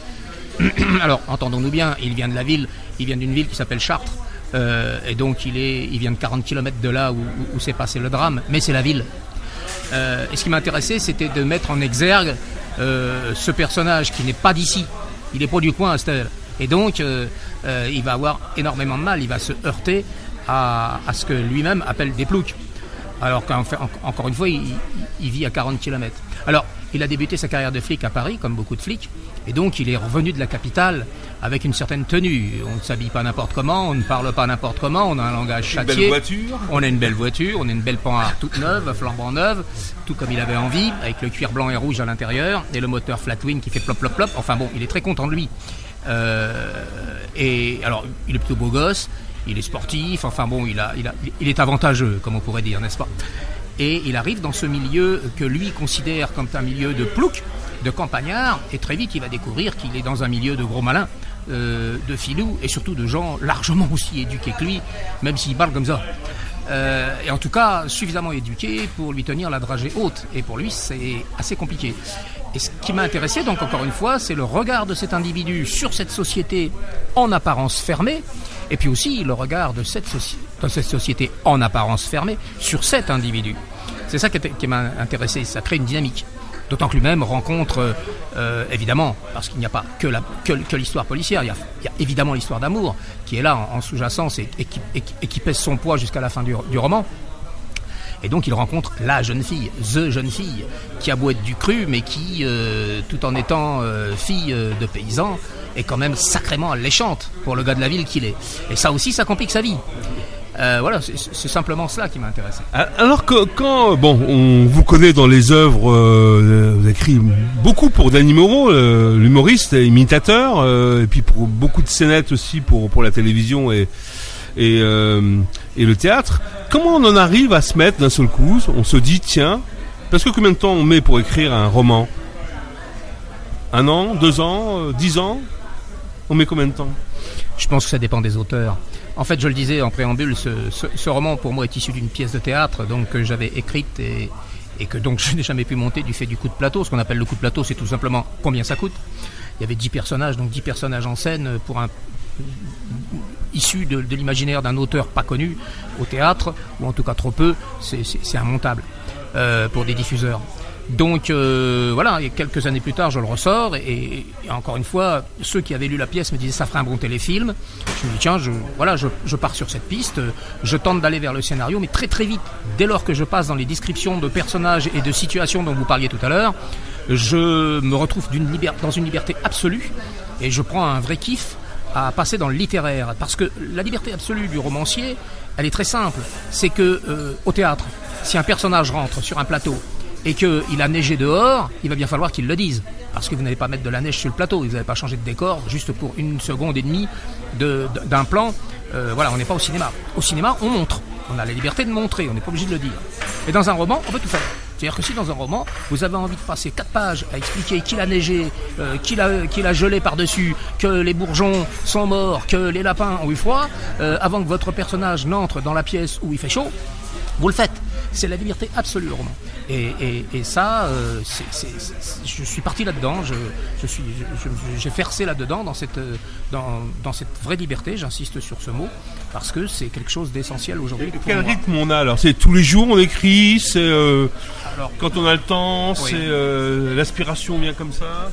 Alors, entendons-nous bien, il vient de la ville, il vient d'une ville qui s'appelle Chartres. Euh, et donc, il, est, il vient de 40 km de là où, s'est passé le drame. Mais c'est la ville. Et ce qui m'intéressait, c'était de mettre en exergue ce personnage qui n'est pas d'ici. Il est pas du coin, Estelle. Et donc, euh, il va avoir énormément de mal. Il va se heurter à, ce que lui-même appelle des ploucs. Alors qu'encore une fois, il, il, vit à 40 km. Alors, il a débuté sa carrière de flic à Paris, comme beaucoup de flics, et donc il est revenu de la capitale avec une certaine tenue. On ne s'habille pas n'importe comment, on ne parle pas n'importe comment, on a un langage châtié. Une belle voiture. On a une belle voiture, on a une belle panhard toute neuve, flambant neuve, tout comme il avait envie, avec le cuir blanc et rouge à l'intérieur, et le moteur Flatwing qui fait plop plop plop. Enfin bon, il est très content de lui. Euh, et alors, il est plutôt beau gosse, il est sportif, enfin bon, il, a, il, a, il est avantageux, comme on pourrait dire, n'est-ce pas? Et il arrive dans ce milieu que lui considère comme un milieu de plouc, de campagnard, et très vite il va découvrir qu'il est dans un milieu de gros malins, euh, de filous, et surtout de gens largement aussi éduqués que lui, même s'il parle comme ça. Euh, et en tout cas suffisamment éduqués pour lui tenir la dragée haute. Et pour lui, c'est assez compliqué. Et ce qui m'a intéressé, donc encore une fois, c'est le regard de cet individu sur cette société en apparence fermée, et puis aussi le regard de cette, de cette société en apparence fermée sur cet individu. C'est ça qui, m'a intéressé, ça crée une dynamique. D'autant que lui-même rencontre, euh, évidemment, parce qu'il n'y a pas que, que, l'histoire policière, il y, a, évidemment l'histoire d'amour qui est là en, sous-jacence et, qui, pèse son poids jusqu'à la fin du, roman. Et donc il rencontre la jeune fille, the jeune fille, qui a beau être du cru, mais qui, euh, tout en étant euh, fille de paysan, est quand même sacrément alléchante pour le gars de la ville qu'il est. Et ça aussi, ça complique sa vie. Euh, voilà, c'est simplement cela qui m'a intéressé. Ah, alors que quand, bon, on vous connaît dans les œuvres, euh, vous avez écrit beaucoup pour Danny Moreau, euh, l'humoriste et imitateur, et puis pour beaucoup de scénettes aussi pour, pour la télévision et, et, et le théâtre. Comment on en arrive à se mettre d'un seul coup On se dit, tiens, parce que combien de temps on met pour écrire un roman? Un an, deux ans, dix ans? On met combien de temps? Je pense que ça dépend des auteurs. En fait, je le disais en préambule, ce, roman pour moi est issu d'une pièce de théâtre donc que j'avais écrite et, que donc je n'ai jamais pu monter du fait du coup de plateau. Ce qu'on appelle le coup de plateau, c'est tout simplement combien ça coûte. Il y avait 10 personnages, donc 10 personnages en scène pour un issu de, l'imaginaire d'un auteur pas connu au théâtre, ou en tout cas trop peu, c'est immontable euh, pour des diffuseurs. Donc euh, voilà, et quelques années plus tard, je le ressors, et, encore une fois, ceux qui avaient lu la pièce me disaient ça ferait un bon téléfilm. Je me dis tiens, je, voilà, je, pars sur cette piste, je tente d'aller vers le scénario, mais très très vite, dès lors que je passe dans les descriptions de personnages et de situations dont vous parliez tout à l'heure, je me retrouve dans une liberté absolue et je prends un vrai kiff à passer dans le littéraire. Parce que la liberté absolue du romancier, elle est très simple. C'est que euh, au théâtre, si un personnage rentre sur un plateau et qu'il a neigé dehors, il va bien falloir qu'il le dise. Parce que vous n'allez pas mettre de la neige sur le plateau, vous n'allez pas changer de décor juste pour une seconde et demie d'un plan. Euh, voilà, on n'est pas au cinéma. Au cinéma, on montre. On a la liberté de montrer, on n'est pas obligé de le dire. Et dans un roman, on peut tout faire. C'est-à-dire que si dans un roman, vous avez envie de passer quatre pages à expliquer qu'il a neigé, euh, qu'il a, qu'il a gelé par-dessus, que les bourgeons sont morts, que les lapins ont eu froid, euh, avant que votre personnage n'entre dans la pièce où il fait chaud, vous le faites. C'est la liberté absolue, le roman. Et, ça, euh, je suis parti là-dedans, je, je suis, j'ai versé là-dedans, dans cette, dans, dans cette vraie liberté, j'insiste sur ce mot, parce que c'est quelque chose d'essentiel aujourd'hui. Quel rythme on a alors? C'est tous les jours on écrit, c'est euh, quand on a le temps, c'est euh, l'aspiration vient comme ça.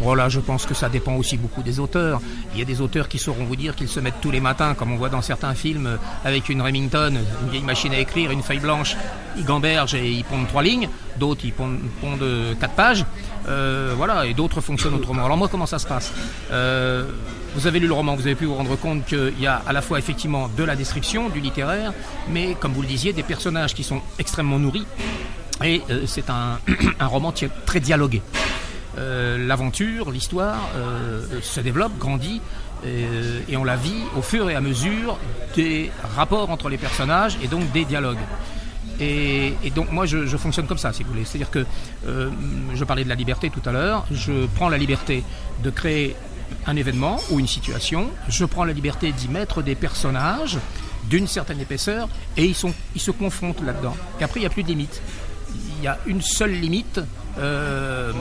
Voilà, je pense que ça dépend aussi beaucoup des auteurs. Il y a des auteurs qui sauront vous dire qu'ils se mettent tous les matins, comme on voit dans certains films, avec une Remington, une vieille machine à écrire, une feuille blanche, ils gambergent et ils pondent trois lignes. D'autres ils pondent, pondent quatre pages. Euh, voilà, et d'autres fonctionnent autrement. Alors moi, comment ça se passe? Euh, Vous avez lu le roman, vous avez pu vous rendre compte qu'il y a à la fois effectivement de la description, du littéraire, mais comme vous le disiez, des personnages qui sont extrêmement nourris. Et euh, c'est un, roman très dialogué. L'aventure, l'histoire se développe, grandit, et on la vit au fur et à mesure des rapports entre les personnages et donc des dialogues. Et, donc moi je, fonctionne comme ça si vous voulez. C'est-à-dire que euh, je parlais de la liberté tout à l'heure, je prends la liberté de créer un événement ou une situation, je prends la liberté d'y mettre des personnages d'une certaine épaisseur et ils, se confrontent là-dedans. Et après il n'y a plus de limite. Il y a une seule limite, euh,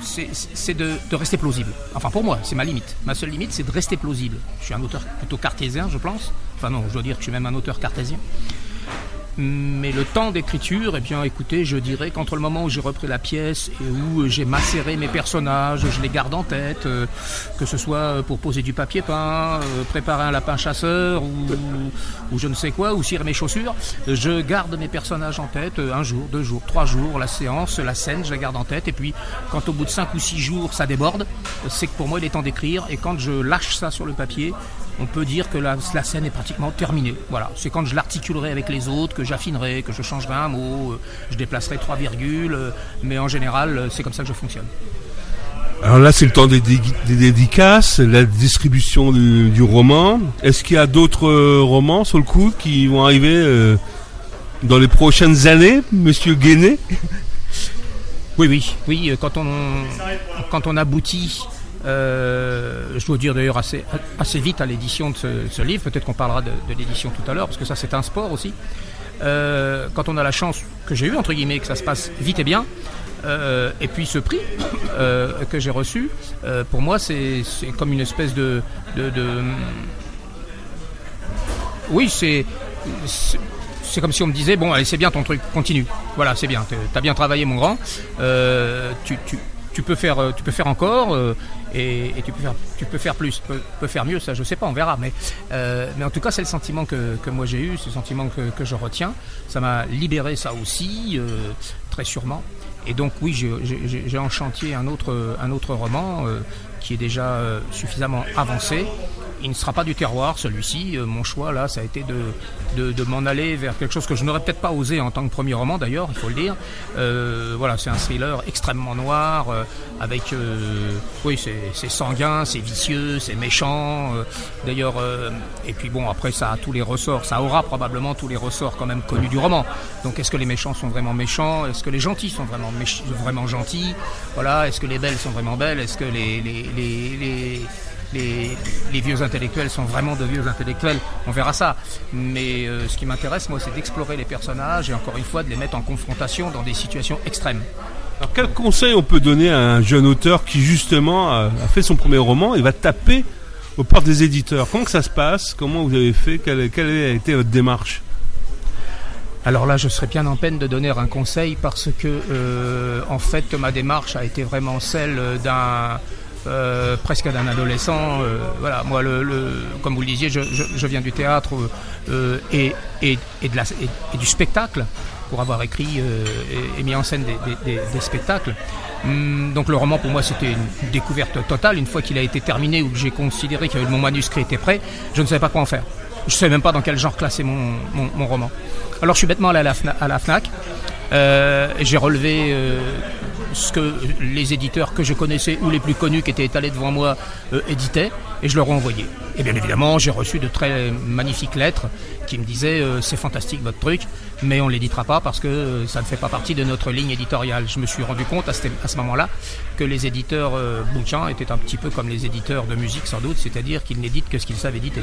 c'est de, de, rester plausible. Enfin pour moi, c'est ma limite. Ma seule limite, c'est de rester plausible. Je suis un auteur plutôt cartésien, je pense. Enfin non, je dois dire que je suis même un auteur cartésien. Mais le temps d'écriture, eh bien, écoutez, je dirais qu'entre le moment où j'ai repris la pièce et où j'ai macéré mes personnages, je les garde en tête, euh, que ce soit pour poser du papier peint, euh, préparer un lapin chasseur ou, je ne sais quoi, ou cirer mes chaussures, je garde mes personnages en tête euh, un jour, deux jours, trois jours, la séance, la scène, je la garde en tête. Et puis, quand au bout de cinq ou six jours, ça déborde, c'est que pour moi, il est temps d'écrire. Et quand je lâche ça sur le papier, on peut dire que la, scène est pratiquement terminée. Voilà, c'est quand je l'articulerai avec les autres, que j'affinerai, que je changerai un mot, euh, je déplacerai trois virgules, euh, mais en général, euh, c'est comme ça que je fonctionne. Alors là, c'est le temps des, dédicaces, la distribution du, roman. Est-ce qu'il y a d'autres romans sur le coup qui vont arriver dans les prochaines années, Monsieur Guéné? Oui, oui, oui. Quand on quand on aboutit euh, je dois dire d'ailleurs assez, vite à l'édition de ce, livre, peut-être qu'on parlera de, l'édition tout à l'heure, parce que ça c'est un sport aussi. Euh, quand on a la chance que j'ai eu, entre guillemets, que ça se passe vite et bien, euh, et puis ce prix que j'ai reçu, pour moi c'est comme une espèce de... oui, c'est c'est comme si on me disait bon allez c'est bien ton truc continue. Voilà c'est bien t'as bien travaillé mon grand. Tu, peux faire, tu peux faire encore et, tu peux faire, tu peux faire plus, tu peux, faire mieux, ça je sais pas, on verra. Mais, euh, mais en tout cas, c'est le sentiment que, que moi j'ai eu, c'est le sentiment que, que, je retiens. Ça m'a libéré ça aussi, très sûrement. Et donc oui, j'ai en chantier un autre, un autre roman qui est déjà suffisamment avancé il ne sera pas du terroir, celui-ci. Euh, mon choix, là, ça a été de, m'en aller vers quelque chose que je n'aurais peut-être pas osé en tant que premier roman, d'ailleurs, il faut le dire. Euh, voilà, c'est un thriller extrêmement noir, euh, avec... oui, c'est sanguin, c'est vicieux, c'est méchant. d'ailleurs, et puis bon, après, ça a tous les ressorts. Ça aura probablement tous les ressorts quand même connus du roman. Donc, est-ce que les méchants sont vraiment méchants? Est-ce que les gentils sont vraiment, gentils? Voilà, est-ce que les belles sont vraiment belles? Est-ce que les, vieux intellectuels sont vraiment de vieux intellectuels, on verra ça. Mais euh, ce qui m'intéresse, moi, c'est d'explorer les personnages et encore une fois de les mettre en confrontation dans des situations extrêmes. Alors, quel conseil on peut donner à un jeune auteur qui, justement, a, fait son premier roman et va taper aux portes des éditeurs? Comment que ça se passe? Comment vous avez fait? Quelle, a été votre démarche? Alors là, je serais bien en peine de donner un conseil parce que, euh, en fait, ma démarche a été vraiment celle d'un euh, presque d'un adolescent. Euh, voilà, moi, comme vous le disiez, je, viens du théâtre euh, et, du spectacle. pour avoir écrit et, mis en scène des, spectacles. Hum, donc le roman pour moi c'était une découverte totale. Une fois qu'il a été terminé ou que j'ai considéré que mon manuscrit était prêt, je ne savais pas quoi en faire. Je ne savais même pas dans quel genre classer mon, roman. Alors je suis bêtement allé à la, FNAC. j'ai relevé ce que les éditeurs que je connaissais ou les plus connus qui étaient étalés devant moi euh, éditaient, et je leur ai envoyé. Et bien évidemment, j'ai reçu de très magnifiques lettres qui me disaient euh, c'est fantastique votre truc, mais on ne l'éditera pas parce que euh, ça ne fait pas partie de notre ligne éditoriale. Je me suis rendu compte à ce, moment-là que les éditeurs bouquins étaient un petit peu comme les éditeurs de musique sans doute, c'est-à-dire qu'ils n'éditent que ce qu'ils savent éditer.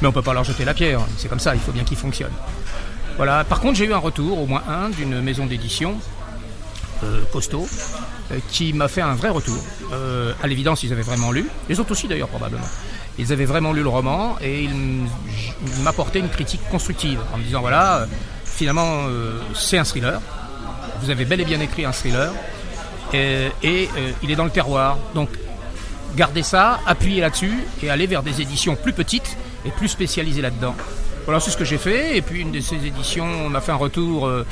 Mais on ne peut pas leur jeter la pierre, c'est comme ça, il faut bien qu'ils fonctionnent. Voilà. Par contre, j'ai eu un retour, au moins un, d'une maison d'édition euh, costaud, euh, qui m'a fait un vrai retour. Euh, à l'évidence, ils avaient vraiment lu, les autres aussi d'ailleurs probablement. Ils avaient vraiment lu le roman et ils m'apportaient une critique constructive en me disant voilà, finalement c'est un thriller, vous avez bel et bien écrit un thriller et il est dans le terroir. Donc gardez ça, appuyez là-dessus et allez vers des éditions plus petites et plus spécialisées là-dedans. Voilà, c'est ce que j'ai fait. Et puis une de ces éditions m'a fait un retour euh,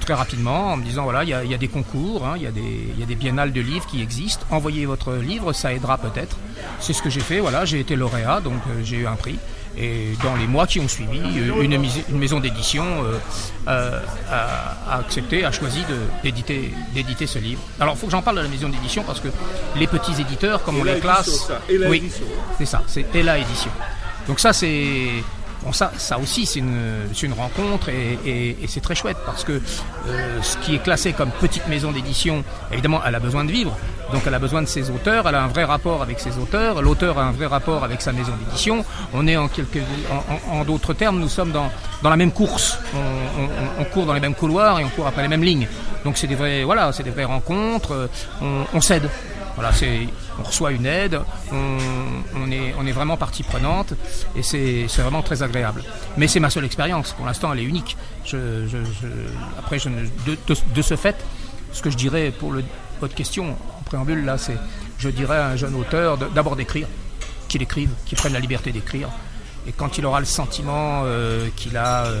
très rapidement en me disant voilà, il y, a, des concours, hein, il y, y, a des biennales de livres qui existent. Envoyez votre livre, ça aidera peut-être. C'est ce que j'ai fait. Voilà, j'ai été lauréat, donc euh, j'ai eu un prix. Et dans les mois qui ont suivi, euh, une, une maison d'édition a, accepté, a choisi d'éditer, ce livre. Alors, il faut que j'en parle de la maison d'édition parce que les petits éditeurs, comme on les classe, oui, c'est ça, c'est Ella Édition. Donc ça, c'est Bon, ça, ça aussi, c'est une, rencontre et, c'est très chouette parce que euh, ce qui est classé comme petite maison d'édition, évidemment, elle a besoin de vivre. Donc, elle a besoin de ses auteurs, elle a un vrai rapport avec ses auteurs, l'auteur a un vrai rapport avec sa maison d'édition. On est en, quelque, en, d'autres termes, nous sommes dans, dans la même course. On, court dans les mêmes couloirs et on court après les mêmes lignes. Donc, c'est des vrais, voilà, c'est des vraies rencontres. On, on cède. Voilà, c'est, on reçoit une aide, on, est, vraiment partie prenante et c'est, vraiment très agréable. Mais c'est ma seule expérience, pour l'instant elle est unique. Après, de, ce fait, ce que je dirais pour votre question en préambule, là, c'est je dirais à un jeune auteur d'abord d'écrire, qu'il écrive, qu'il prenne la liberté d'écrire. Et quand il aura le sentiment euh, qu'il a euh,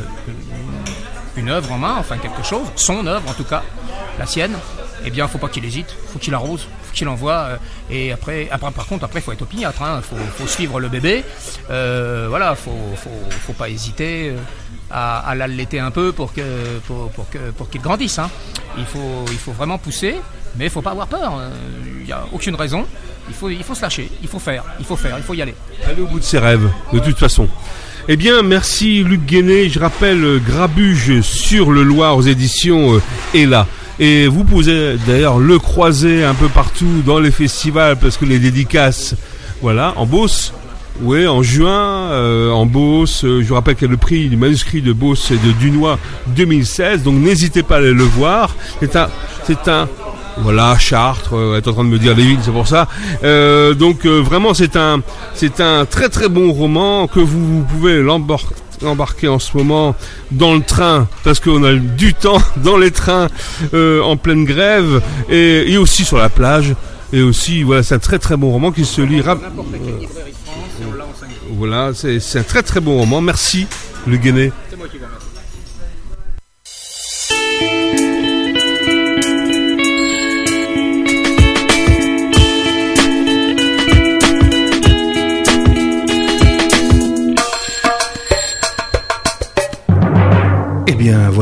une œuvre en main, enfin quelque chose, son œuvre en tout cas, la sienne, eh bien, faut pas qu'il hésite, faut qu'il arrose, faut qu'il envoie. Euh, et après, après, par contre, après, faut être opiniâtre, hein, faut, suivre le bébé. Euh, voilà, faut, faut, faut pas hésiter euh, à, l'allaiter un peu pour que, pour, que, pour qu'il grandisse. Hein. Il faut, il faut vraiment pousser, mais il faut pas avoir peur. Il n'y a aucune raison. Il faut, il faut se lâcher, il faut faire, il faut faire, il faut y aller. Aller au bout de ses rêves, de toute façon. Eh bien, merci Luc Guéné. Je rappelle Grabuge sur le Loir aux éditions là. Et vous pouvez d'ailleurs le croiser un peu partout dans les festivals parce que les dédicaces, voilà, en Beauce. Oui, en juin, euh, en Beauce, euh, je vous rappelle qu'il y a le prix du manuscrit de Beauce et de Dunois 2016, donc n'hésitez pas à aller le voir. C'est un, c'est un, voilà, Chartres, euh, est en train de me dire les villes, c'est pour ça. donc vraiment, c'est un, c'est un très très bon roman que vous, vous pouvez l'emporter embarqué en ce moment dans le train parce qu'on a du temps dans les trains euh, en pleine grève et, aussi sur la plage. Et aussi, voilà, c'est un très très bon roman qui se lit rapidement. Voilà, c'est un très très bon roman. Merci, Le Guéné.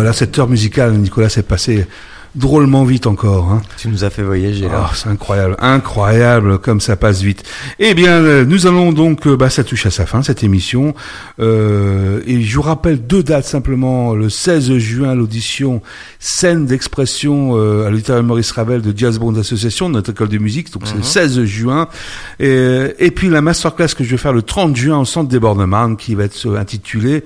Voilà, cette heure musicale, Nicolas, s'est passée drôlement vite encore. Hein. Tu nous as fait voyager là. Oh, c'est incroyable, incroyable comme ça passe vite. Eh bien, euh, nous allons donc, euh, bah, ça touche à sa fin cette émission. Euh, et je vous rappelle deux dates simplement. Le 16 juin, l'audition scène d'expression euh, à l'auditorium Maurice Ravel de Jazz Bond Association, notre école de musique. Donc c'est le 16 mhm. juin. Et, et, puis la masterclass que je vais faire le 30 juin au centre des qui va être intitulée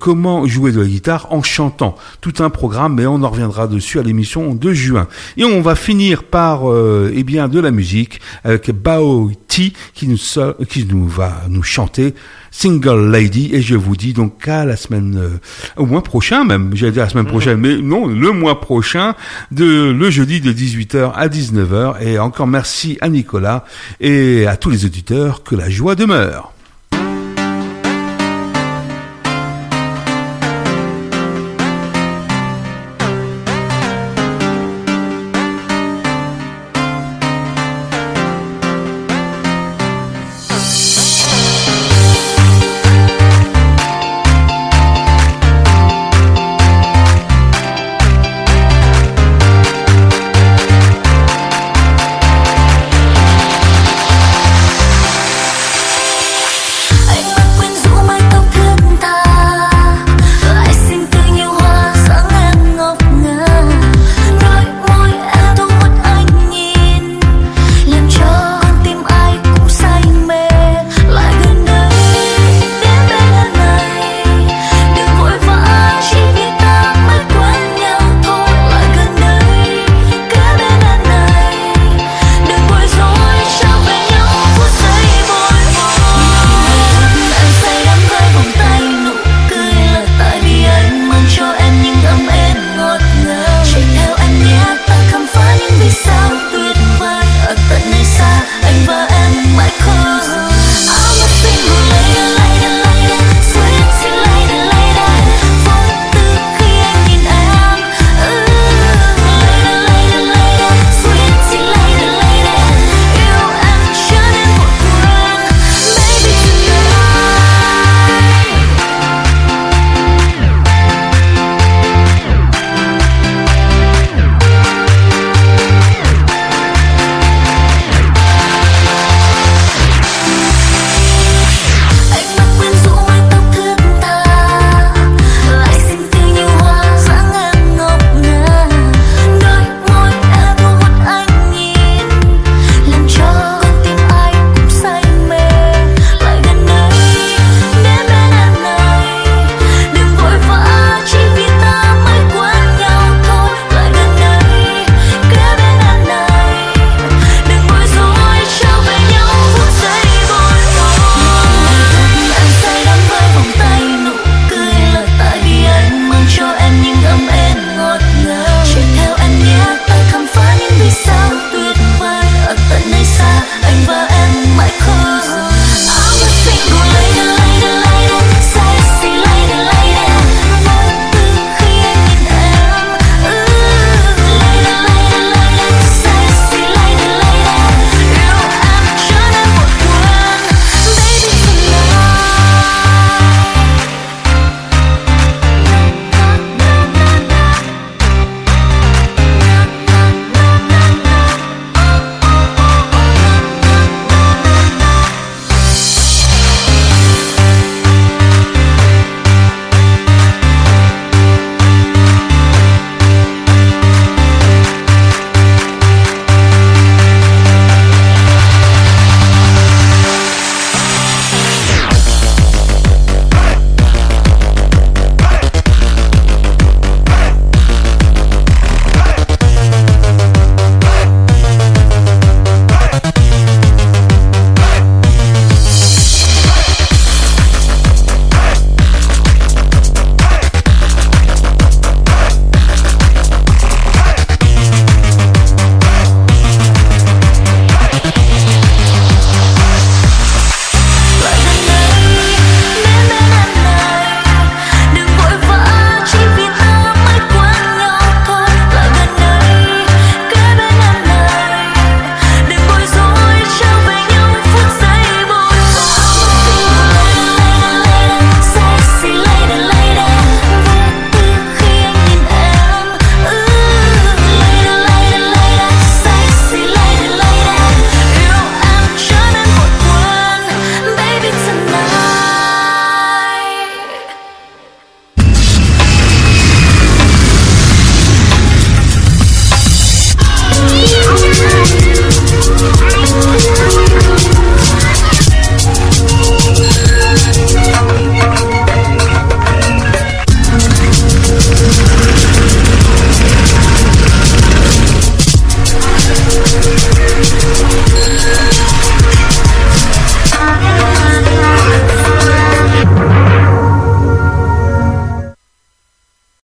Comment jouer de la guitare en chantant. Tout un programme, mais on en reviendra dessus à l'émission de juin. Et on va finir par euh, eh bien de la musique avec Bao Ti qui nous qui nous va nous chanter Single Lady et je vous dis donc à la semaine euh, au mois prochain même, j'allais dire la semaine prochaine mais non, le mois prochain de le jeudi de 18h à 19h et encore merci à Nicolas et à tous les auditeurs que la joie demeure.